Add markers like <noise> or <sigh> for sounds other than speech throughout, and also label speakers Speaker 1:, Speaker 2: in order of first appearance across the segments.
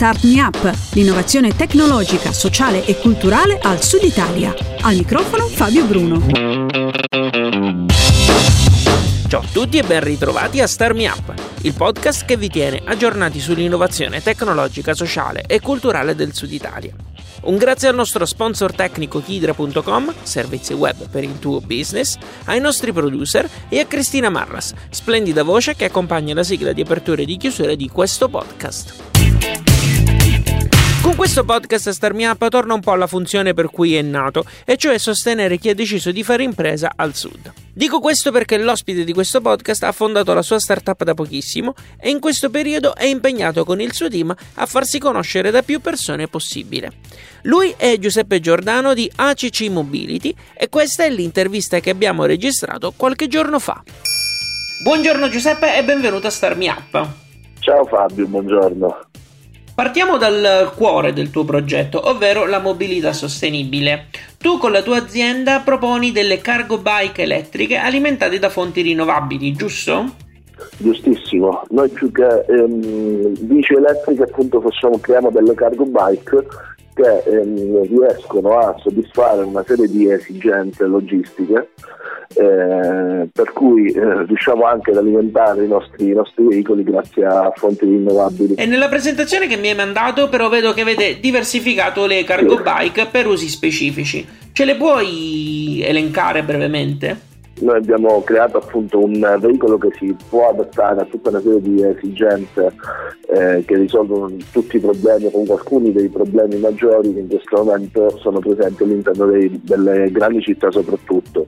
Speaker 1: Start Me Up, l'innovazione tecnologica, sociale e culturale al Sud Italia. Al microfono Fabio Bruno.
Speaker 2: Ciao a tutti e ben ritrovati a Start Me Up, il podcast che vi tiene aggiornati sull'innovazione tecnologica, sociale e culturale del Sud Italia. Un grazie al nostro sponsor tecnico Kidra.com, servizi web per il tuo business, ai nostri producer e a Cristina Marras, splendida voce che accompagna la sigla di apertura e di chiusura di questo podcast. Con questo podcast Star Me Up torna un po' alla funzione per cui è nato, e cioè sostenere chi ha deciso di fare impresa al sud. Dico questo perché l'ospite di questo podcast ha fondato la sua startup da pochissimo e in questo periodo è impegnato con il suo team a farsi conoscere da più persone possibile. Lui è Giuseppe Giordano di ACC Mobility e questa è l'intervista che abbiamo registrato qualche giorno fa. Buongiorno Giuseppe e benvenuto a Star Me Up.
Speaker 3: Ciao Fabio, buongiorno.
Speaker 2: Partiamo dal cuore del tuo progetto, ovvero la mobilità sostenibile. Tu con la tua azienda proponi delle cargo bike elettriche alimentate da fonti rinnovabili, giusto?
Speaker 3: Giustissimo, noi più che ehm, bici elettriche appunto facciamo, creiamo delle cargo bike che ehm, riescono a soddisfare una serie di esigenze logistiche eh, per cui eh, riusciamo anche ad alimentare i nostri, i nostri, veicoli grazie a fonti rinnovabili.
Speaker 2: E nella presentazione che mi hai mandato però vedo che avete diversificato le cargo sì. bike per usi specifici. Ce le puoi elencare brevemente?
Speaker 3: Noi abbiamo creato appunto un veicolo che si può adattare a tutta una serie di esigenze eh, che risolvono tutti i problemi o comunque alcuni dei problemi maggiori che in questo momento sono presenti all'interno dei, delle grandi città soprattutto.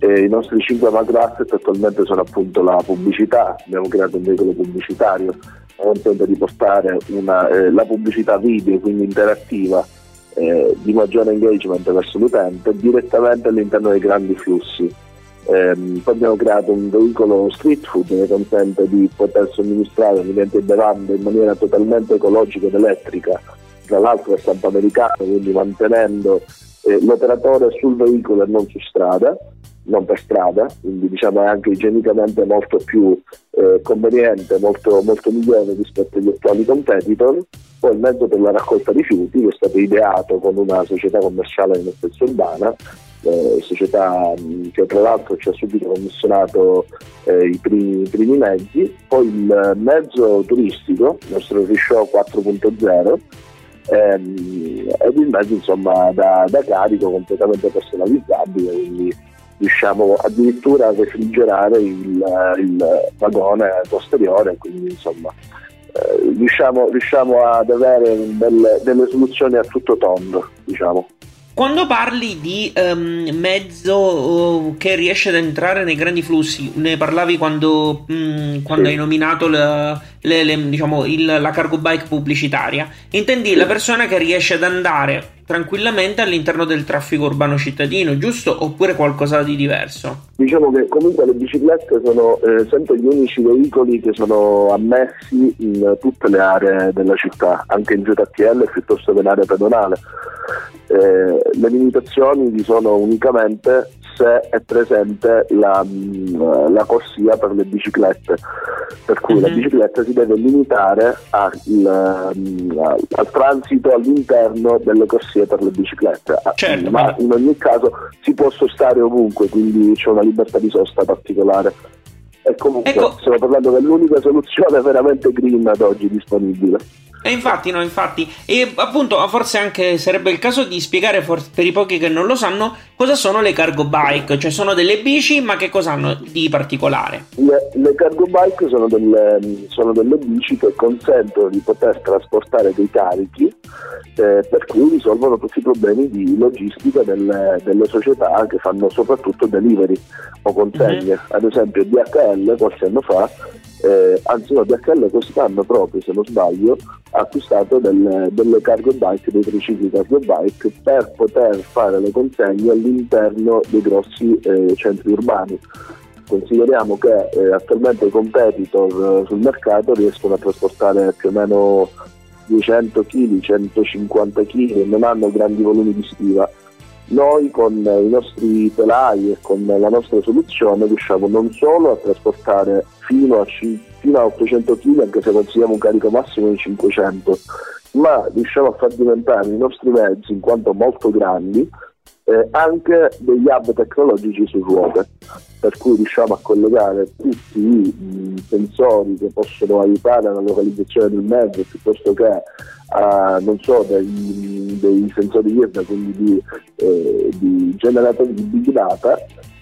Speaker 3: E I nostri cinque macro asset attualmente sono appunto la pubblicità, abbiamo creato un veicolo pubblicitario consente di portare una, eh, la pubblicità video, quindi interattiva, eh, di maggiore engagement verso l'utente direttamente all'interno dei grandi flussi. Eh, poi abbiamo creato un veicolo street food che consente di poter somministrare alimenti e bevande in maniera totalmente ecologica ed elettrica, tra l'altro è stampo americano, quindi mantenendo eh, l'operatore sul veicolo e non su strada, non per strada, quindi diciamo è anche igienicamente molto più eh, conveniente, molto, molto migliore rispetto agli attuali competitor. Poi il mezzo per la raccolta rifiuti che è stato ideato con una società commerciale in stessa urbana eh, società che tra l'altro ci ha subito commissionato eh, i, primi, i, primi, mezzi, poi il mezzo turistico, il nostro Rishow 4.0, ehm, ed il mezzo insomma da, da carico completamente personalizzabile, quindi riusciamo addirittura a refrigerare il, il vagone posteriore, quindi insomma eh, riusciamo, riusciamo, ad avere delle, delle soluzioni a tutto tondo, diciamo.
Speaker 2: Quando parli di um, mezzo che riesce ad entrare nei grandi flussi, ne parlavi quando, um, quando sì. hai nominato la, le, le, diciamo, il, la cargo bike pubblicitaria, intendi la persona che riesce ad andare tranquillamente all'interno del traffico urbano cittadino, giusto? Oppure qualcosa di diverso?
Speaker 3: Diciamo che comunque le biciclette sono eh, sempre gli unici veicoli che sono ammessi in tutte le aree della città, anche in ZTL piuttosto che in area pedonale. Eh, le limitazioni vi sono unicamente se è presente la, mm, la corsia per le biciclette, per cui mm-hmm. la mhm. bicicletta si deve limitare al, mm, al, transito all'interno delle corsie per le biciclette,
Speaker 2: certo,
Speaker 3: ma in ogni caso si può sostare ovunque, quindi c'è una libertà di sosta particolare. E comunque ecco. stiamo parlando dell'unica soluzione <laughs> veramente green ad oggi disponibile.
Speaker 2: E infatti, no, infatti. E appunto, forse anche sarebbe il caso di spiegare per i pochi che non lo sanno cosa sono le cargo bike, cioè sono delle bici, ma che cosa hanno di particolare?
Speaker 3: Le, le cargo bike sono delle, sono delle, bici che consentono di poter trasportare dei carichi, eh, per cui risolvono tutti i problemi di logistica delle, delle società che fanno soprattutto delivery o consegne. Mm-hmm. Ad esempio, DHL qualche anno fa eh, anzi no, DHL quest'anno proprio se non sbaglio ha acquistato delle, delle cargo bike, dei tricicli cargo bike per poter fare le consegne all'interno dei grossi eh, centri urbani. Consideriamo che eh, attualmente i competitor eh, sul mercato riescono a trasportare più o meno 200 kg, 150 kg non hanno grandi volumi di stiva noi con i nostri telai e con la nostra soluzione riusciamo non solo a trasportare fino a, fino a 800 kg, anche se consigliamo un carico massimo di 500, ma riusciamo a far diventare i nostri mezzi, in quanto molto grandi, eh, anche degli hub tecnologici su ruote, per cui riusciamo a collegare tutti i mh, sensori che possono aiutare alla localizzazione del mezzo piuttosto che a, non so, dei, dei sensori IRDA, quindi di, eh, di generatori di big data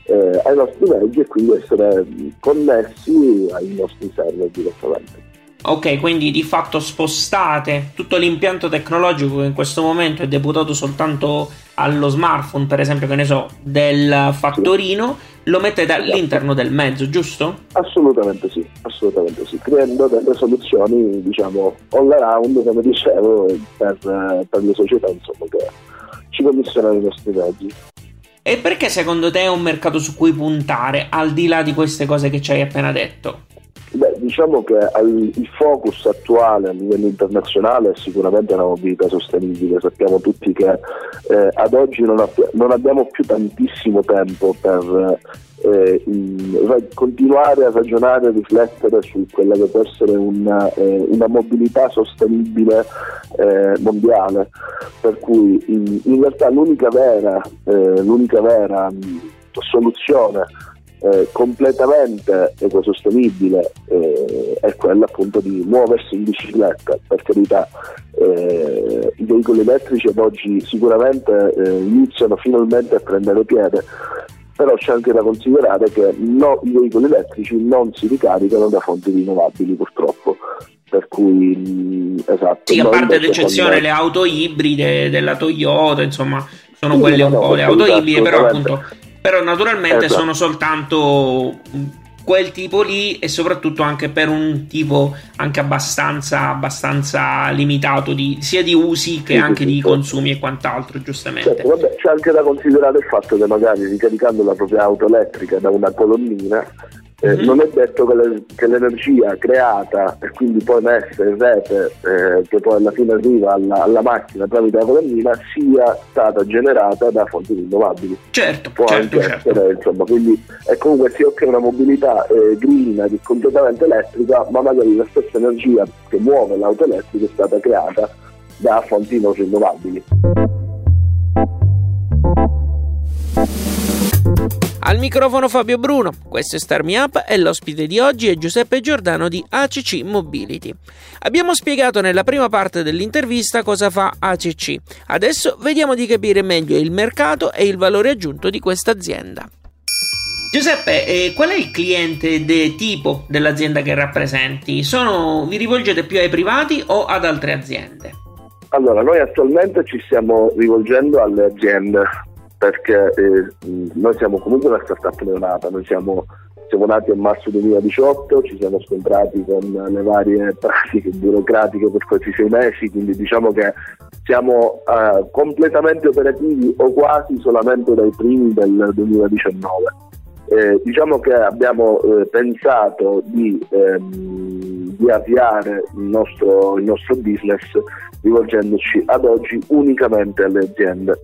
Speaker 3: eh, ai nostri mezzi e quindi essere connessi ai nostri server direttamente.
Speaker 2: Ok, quindi di fatto spostate tutto l'impianto tecnologico che in questo momento è deputato soltanto allo smartphone, per esempio, che ne so, del fattorino, sì. lo mettete esatto. all'interno del mezzo, giusto?
Speaker 3: Assolutamente sì, assolutamente sì, creando delle soluzioni, diciamo, all around, come dicevo, per, per le società, insomma, che ci commissionano i nostri mezzi.
Speaker 2: E perché secondo te è un mercato su cui puntare, al di là di queste cose che ci hai appena detto?
Speaker 3: Diciamo che il focus attuale a livello internazionale è sicuramente la mobilità sostenibile. Sappiamo tutti che eh, ad oggi non, app- non, abbiamo più tantissimo tempo per eh, in, continuare a ragionare e riflettere su quella che può essere una, eh, una mobilità sostenibile eh, mondiale. Per cui in, in realtà l'unica vera, eh, l'unica vera mh, soluzione eh, completamente ecosostenibile eh, è quella appunto di muoversi in bicicletta. Per carità, eh, i veicoli elettrici ad oggi sicuramente eh, iniziano finalmente a prendere piede, però c'è anche da considerare che no, i veicoli elettrici non si ricaricano da fonti rinnovabili purtroppo. Per cui, mm, esatto.
Speaker 2: Sì, a parte l'eccezione, le auto ibride della Toyota, insomma, sono sì, quelle un no, po' le auto ibride, però appunto però naturalmente esatto. sono soltanto quel tipo lì e soprattutto anche per un tipo anche abbastanza, abbastanza limitato di, sia di usi che sì, anche sì, di certo. consumi e quant'altro giustamente
Speaker 3: certo, vabbè, c'è anche da considerare il fatto che magari ricaricando la propria auto elettrica da una colonnina eh, mm-hmm. Non è detto che, le, che, l'energia creata e quindi poi messa in rete, eh, che poi alla fine arriva alla, alla, macchina tramite la colonnina, sia stata generata da fonti rinnovabili.
Speaker 2: Certo, Può certo, anche certo.
Speaker 3: essere, insomma, quindi è comunque sì, ok, una mobilità eh, green, completamente elettrica, ma magari la stessa energia che muove l'auto elettrica è stata creata da fonti non rinnovabili.
Speaker 2: Al microfono Fabio Bruno, questo è Star Me Up e l'ospite di oggi è Giuseppe Giordano di ACC Mobility. Abbiamo spiegato nella prima parte dell'intervista cosa fa ACC, adesso vediamo di capire meglio il mercato e il valore aggiunto di questa azienda. Giuseppe, eh, qual è il cliente de tipo dell'azienda che rappresenti? Sono, vi rivolgete più ai privati o ad altre aziende?
Speaker 3: Allora, noi attualmente ci stiamo rivolgendo alle aziende perché eh, noi siamo comunque una startup neonata, noi siamo, siamo, nati a marzo 2018, ci siamo scontrati con le varie pratiche burocratiche per quasi sei mesi, quindi diciamo che siamo eh, completamente operativi o quasi solamente dai primi del 2019. Eh, diciamo che abbiamo eh, pensato di, ehm, di avviare il nostro, il nostro business rivolgendoci ad oggi unicamente alle aziende.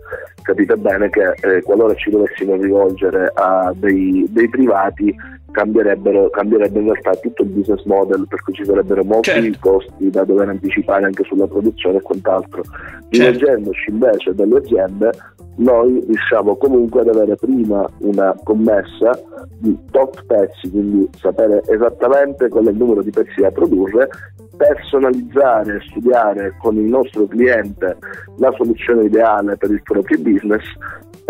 Speaker 3: Capite bene che eh, qualora ci dovessimo rivolgere a dei, dei privati cambierebbero, cambierebbe in realtà tutto il business model per cui ci sarebbero molti certo. costi da dover anticipare anche sulla produzione e quant'altro. Certo. Rivolgendoci invece alle aziende noi riusciamo comunque ad avere prima una commessa di tot pezzi, quindi sapere esattamente qual è il numero di pezzi da produrre personalizzare e studiare con il nostro cliente la soluzione ideale per il proprio business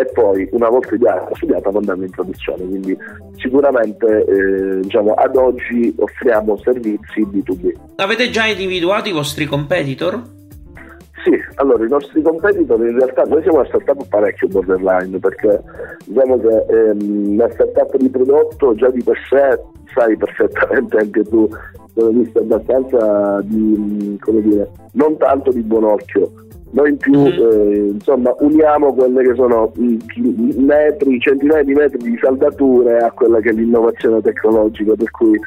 Speaker 3: e poi una volta ideata, studiata mandarla in produzione. Quindi sicuramente eh, diciamo, ad oggi offriamo servizi B2B.
Speaker 2: Avete già individuato i vostri competitor?
Speaker 3: Sì, allora i nostri competitor in realtà noi siamo una startup parecchio borderline perché diciamo che ehm, una startup di prodotto già di per sé sai perfettamente anche tu sono viste abbastanza di, come dire, non tanto di buon occhio. Noi in più mm-hmm. eh, insomma uniamo quelle che sono metri, centinaia di metri di saldature a quella che è l'innovazione tecnologica, per cui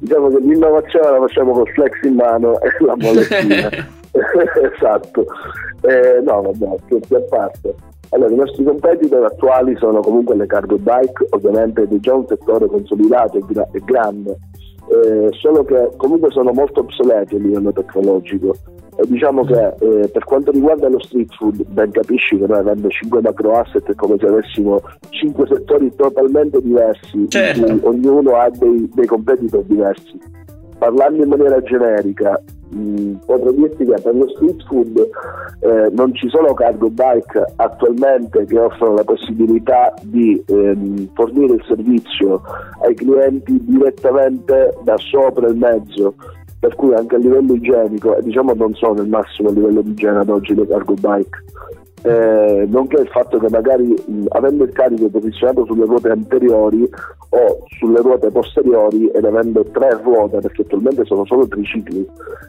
Speaker 3: diciamo che l'innovazione la facciamo con flex in mano e la molettina. <laughs> esatto. Eh, no, vabbè, scherzi a parte. Allora, i nostri competitor attuali sono comunque le cargo bike, ovviamente è già un settore consolidato e, gra- e grande eh, solo che comunque sono molto obsoleti a livello tecnologico. Diciamo che eh, per quanto riguarda lo street food, ben capisci che noi avendo 5 macro asset è come se avessimo 5 settori totalmente diversi,
Speaker 2: certo.
Speaker 3: ognuno ha dei, dei competitor diversi. Parlando in maniera generica, mh, potrei dirti che per lo street food eh, non ci sono cargo bike attualmente che offrono la possibilità di ehm, fornire il servizio ai clienti direttamente da sopra il mezzo per cui anche a livello igienico, diciamo non sono il massimo livello di igiene ad oggi le cargo bike, eh, nonché il fatto che magari mh, avendo il carico posizionato sulle ruote anteriori o sulle ruote posteriori ed avendo tre ruote, perché attualmente sono solo tricicli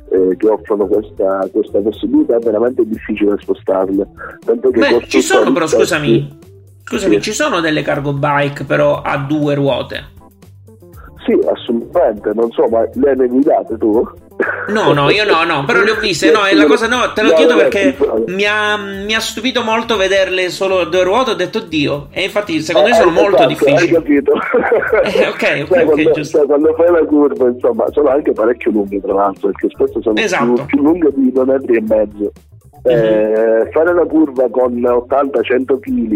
Speaker 3: eh, che offrono questa, questa, possibilità, è veramente difficile spostarle.
Speaker 2: Beh, ci sono però, scusami, scusami, sì. ci sono delle cargo bike però a due ruote.
Speaker 3: Sì, assolutamente, non so, ma le hai guidate tu?
Speaker 2: No, no, io no, no, però le ho viste, no, è la cosa, no, te lo chiedo perché mi ha, mi ha stupito molto vederle solo a due ruote, ho detto Dio, e infatti secondo me sono eh, molto esatto, difficili.
Speaker 3: Hai capito? <laughs>
Speaker 2: eh, ok, ok, sai,
Speaker 3: quando,
Speaker 2: giusto.
Speaker 3: quando fai la curva, insomma, sono anche parecchio lunghe tra l'altro, perché spesso sono esatto. più, più lunghe di due metri e mezzo. Eh, fare la curva con 80-100 kg,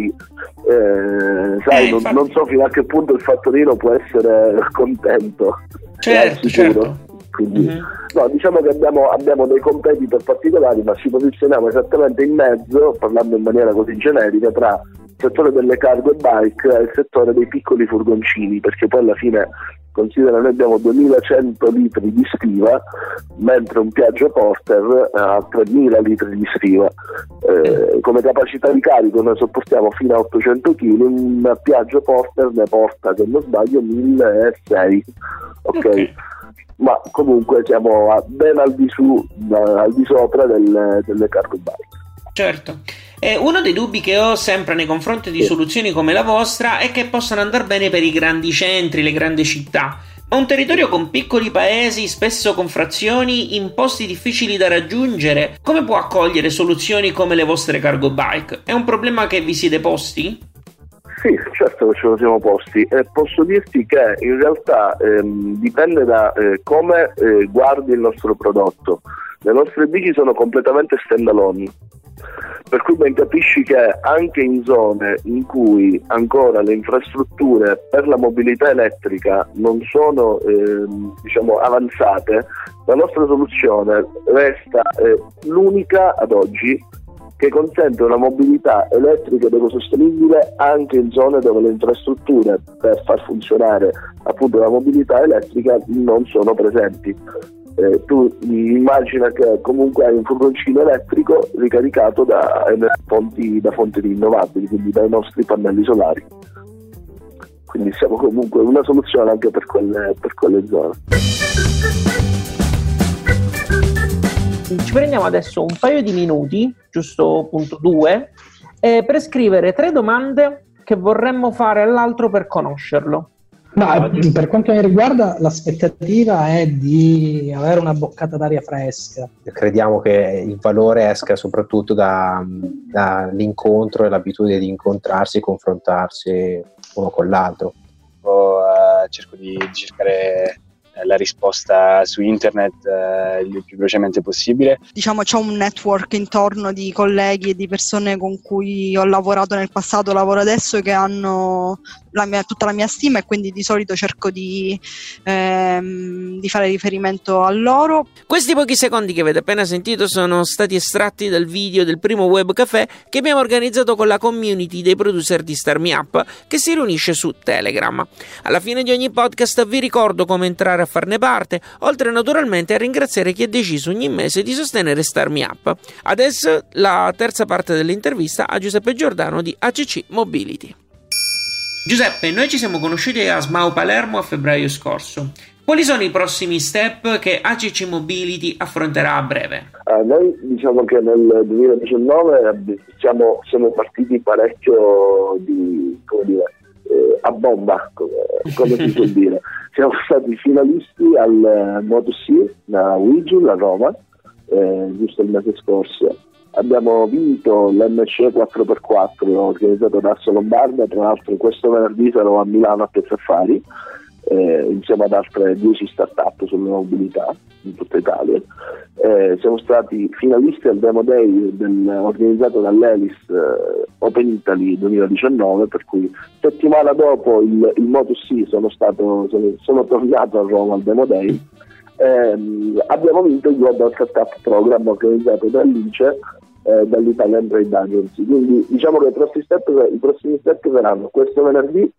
Speaker 3: eh, sai, eh, non, non, so fino a che punto il fattorino può essere <laughs> contento.
Speaker 2: Certo, certo.
Speaker 3: Quindi, mm-hmm. no, diciamo che abbiamo, abbiamo, dei competitor particolari, ma ci posizioniamo esattamente in mezzo, parlando in maniera così generica, tra il settore delle cargo e bike e il settore dei piccoli furgoncini, perché poi alla fine considera noi abbiamo 2100 litri di stiva mentre un Piaggio Porter ha 3000 litri di stiva eh, come capacità di carico noi sopportiamo fino a 800 kg un Piaggio Porter ne porta se non sbaglio 1600 ok, okay. ma comunque siamo ben al di, su, al di sopra delle, delle cargo bike
Speaker 2: Certo. Eh, uno dei dubbi che ho sempre nei confronti di soluzioni come la vostra è che possano andare bene per i grandi centri, le grandi città. Ma un territorio con piccoli paesi, spesso con frazioni, in posti difficili da raggiungere, come può accogliere soluzioni come le vostre cargo bike? È un problema che vi siete posti?
Speaker 3: Sì, certo che ce lo siamo posti e posso dirti che in realtà ehm, dipende da eh, come eh, guardi il nostro prodotto. Le nostre bici sono completamente stand alone per cui ben capisci che anche in zone in cui ancora le infrastrutture per la mobilità elettrica non sono eh, diciamo, avanzate, la nostra soluzione resta eh, l'unica ad oggi che consente una mobilità elettrica ed ecosostenibile anche in zone dove le infrastrutture per far funzionare appunto la mobilità elettrica non sono presenti eh, tu immagina che comunque hai un furgoncino elettrico ricaricato da fonti, da fonti rinnovabili, quindi dai nostri pannelli solari. Quindi siamo comunque una soluzione anche per quelle, per quelle zone.
Speaker 2: Ci prendiamo adesso un paio di minuti, giusto punto due, eh, per scrivere tre domande che vorremmo fare all'altro per conoscerlo.
Speaker 4: No, per quanto mi riguarda, l'aspettativa è di avere una boccata d'aria fresca.
Speaker 5: Crediamo che il valore esca soprattutto dall'incontro da e l'abitudine di incontrarsi e confrontarsi uno con l'altro.
Speaker 6: Uh, cerco di, di cercare eh, la risposta su internet eh, il più velocemente possibile.
Speaker 7: Diciamo c'è un network intorno di colleghi e di persone con cui ho lavorato nel passato, lavoro adesso che hanno la mia, tutta la mia stima e quindi di solito cerco di, ehm, di, fare riferimento a loro.
Speaker 2: Questi pochi secondi che avete appena sentito sono stati estratti dal video del primo web caffè che abbiamo organizzato con la community dei producer di Star Me Up che si riunisce su Telegram. Alla fine di ogni podcast vi ricordo come entrare a farne parte, oltre naturalmente a ringraziare chi ha deciso ogni mese di sostenere Star Me Up. Adesso la terza parte dell'intervista a Giuseppe Giordano di ACC Mobility. Giuseppe, noi ci siamo conosciuti a Smau Palermo a febbraio scorso. Quali sono i prossimi step che ACC Mobility affronterà a breve?
Speaker 3: Uh, noi diciamo che nel 2019 siamo, siamo partiti parecchio di, dire, eh, a bomba, come, come si può dire. <laughs> Siamo stati finalisti al Moto-C da Wigil a Roma, eh, giusto il mese scorso abbiamo vinto l'MCE 4x4 organizzato da Asso Lombarda, tra l'altro questo venerdì sarò a Milano a Piazza Affari. eh, insieme ad altre 10 start-up sulla mobilità in tutta Italia. Eh, siamo stati finalisti al Demo Day del, organizzato dall'Elis eh, Open Italy 2019, per cui settimana dopo il, il Motus C sono, stato, sono, sono tornato a Roma al Demo Day. Ehm, abbiamo vinto il Global Startup Program organizzato dall'ICE eh, dall'Italian Trade Agency. Quindi diciamo che i prossimi step, i prossimi step saranno questo venerdì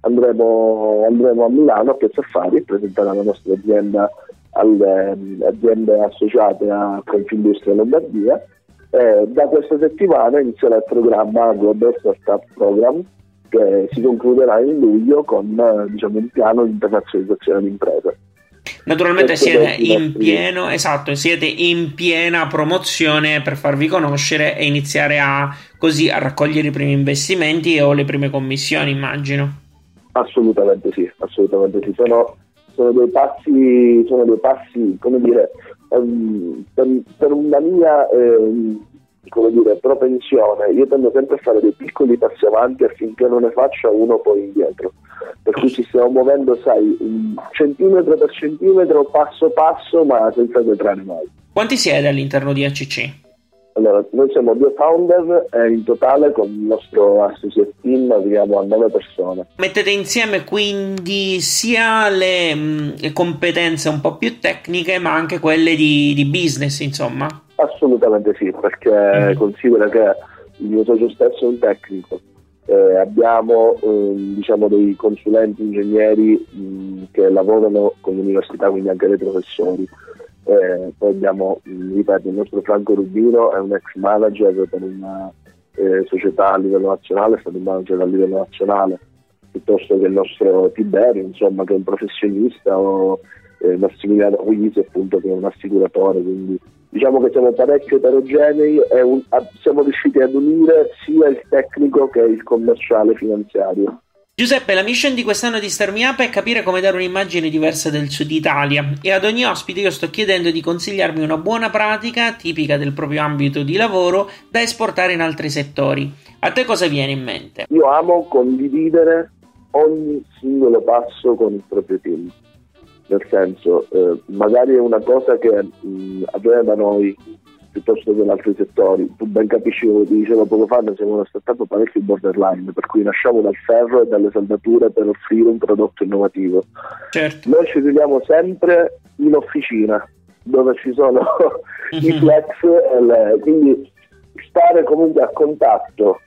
Speaker 3: andremo, andremo a Milano a Piazza Affari a presentare la nostra azienda alle aziende associate a Confindustria Lombardia. Eh, da questa settimana inizierà il programma Global Startup Program che si concluderà in luglio con diciamo, il piano di internazionalizzazione dell'impresa.
Speaker 2: Naturalmente siete in pieno, esatto, siete in piena promozione per farvi conoscere e iniziare a così a raccogliere i primi investimenti o le prime commissioni, immagino.
Speaker 3: Assolutamente sì, assolutamente sì. Sono, sono dei passi, sono dei passi, come dire, um, per, per, una mia um, come dire, propensione, io tendo sempre a fare dei piccoli passi avanti affinché non ne faccia uno poi indietro. Per cui ci stiamo muovendo, sai, centimetro per centimetro, passo passo, ma senza detrarre mai.
Speaker 2: Quanti siete all'interno di ACC?
Speaker 3: Allora, noi siamo due founder e in totale con il nostro associate team arriviamo a nove persone.
Speaker 2: Mettete insieme quindi sia le, mh, le competenze un po' più tecniche ma anche quelle di, di business, insomma?
Speaker 3: Assolutamente sì, perché mm. considera che il mio socio stesso è un tecnico. Eh, abbiamo eh, diciamo dei consulenti ingegneri mh, che lavorano con l'università, quindi anche dei professori eh, poi abbiamo, ripeto, il nostro Franco Rubino è un ex manager per una eh, società a livello nazionale, è stato un manager a livello nazionale, piuttosto che il nostro Tiberio, insomma, che è un professionista, o eh, Massimiliano Guisi, appunto, che è un assicuratore, quindi diciamo che siamo parecchio eterogenei e un, a, siamo riusciti ad unire sia il tecnico che il commerciale finanziario.
Speaker 2: Giuseppe, la mission di quest'anno di Star Me Up è capire come dare un'immagine diversa del Sud Italia e ad ogni ospite io sto chiedendo di consigliarmi una buona pratica tipica del proprio ambito di lavoro da esportare in altri settori. A te cosa viene in mente?
Speaker 3: Io amo condividere ogni singolo passo con il proprio team. Nel senso, eh, magari è una cosa che mh, avviene da noi piuttosto che in altri settori. Tu ben capisci come ti dicevo poco fa, noi siamo uno startup parecchio borderline, per cui nasciamo dal ferro e dalle saldature per offrire un prodotto innovativo.
Speaker 2: Certo.
Speaker 3: Noi ci troviamo sempre in officina, dove ci sono mm-hmm. <laughs> i mhm. flex, le, quindi stare comunque a contatto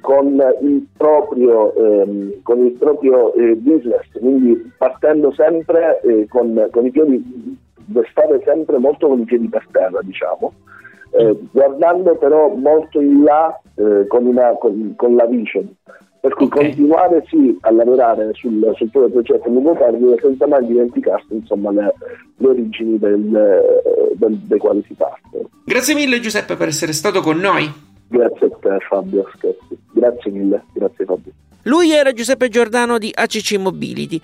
Speaker 3: con il proprio, ehm, con il proprio eh, business, quindi partendo sempre eh, con, con i piedi stare sempre molto con i piedi per terra, diciamo, eh, guardando però molto in là eh, con, una, con, con, la vision. Per cui okay. continuare sì a lavorare sul, sul proprio progetto a lungo termine senza mai dimenticarsi insomma, le, le origini del, del, dai quali si parte.
Speaker 2: Grazie mille Giuseppe per essere stato con noi.
Speaker 3: Grazie a te Fabio, scherzi. Grazie mille, grazie Fabio.
Speaker 2: Lui era Giuseppe Giordano di ACC Mobility.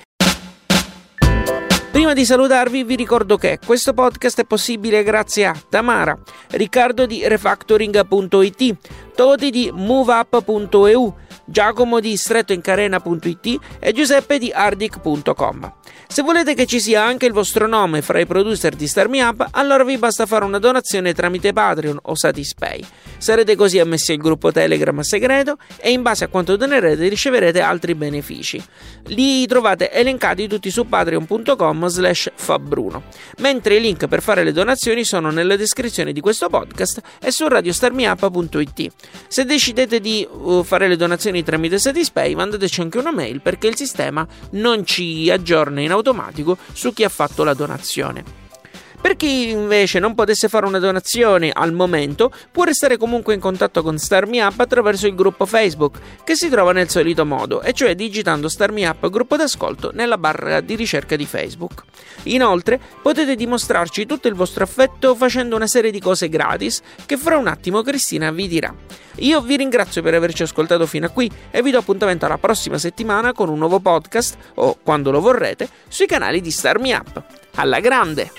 Speaker 2: Prima di salutarvi vi ricordo che questo podcast è possibile grazie a Tamara, Riccardo di refactoring.it, Toti di moveup.eu, Giacomo di strettoincarena.it e Giuseppe di ardic.com. Se volete che ci sia anche il vostro nome fra i producer di Star Me Up, allora vi basta fare una donazione tramite Patreon o Satispay. Sarete così ammessi al gruppo Telegram segreto e in base a quanto donerete riceverete altri benefici. Li trovate elencati tutti su patreon.com slash fabbruno, mentre i link per fare le donazioni sono nella descrizione di questo podcast e su radiostarmiup.it. Se decidete di uh, fare le donazioni tramite Satispay, mandateci anche una mail perché il sistema non ci aggiorna in automatico su chi ha fatto la donazione. Per chi invece non potesse fare una donazione al momento, può restare comunque in contatto con Star Me Up attraverso il gruppo Facebook, che si trova nel solito modo, e cioè digitando Star Me Up gruppo d'ascolto nella barra di ricerca di Facebook. Inoltre, potete dimostrarci tutto il vostro affetto facendo una serie di cose gratis che fra un attimo Cristina vi dirà. Io vi ringrazio per averci ascoltato fino a qui e vi do appuntamento alla prossima settimana con un nuovo podcast, o quando lo vorrete, sui canali di Star Me Up. Alla grande!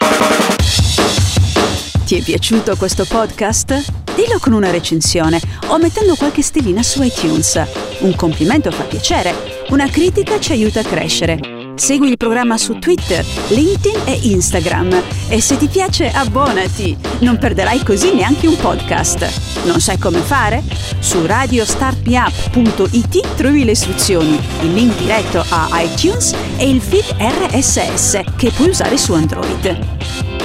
Speaker 1: Ti è piaciuto questo podcast? Dillo con una recensione o mettendo qualche stellina su iTunes. Un complimento fa piacere, una critica ci aiuta a crescere. Segui il programma su Twitter, LinkedIn e Instagram. E se ti piace, abbonati. Non perderai così neanche un podcast. Non sai come fare? Su radiostartmeup.it trovi le istruzioni, il link diretto a iTunes e il feed RSS che puoi usare su Android.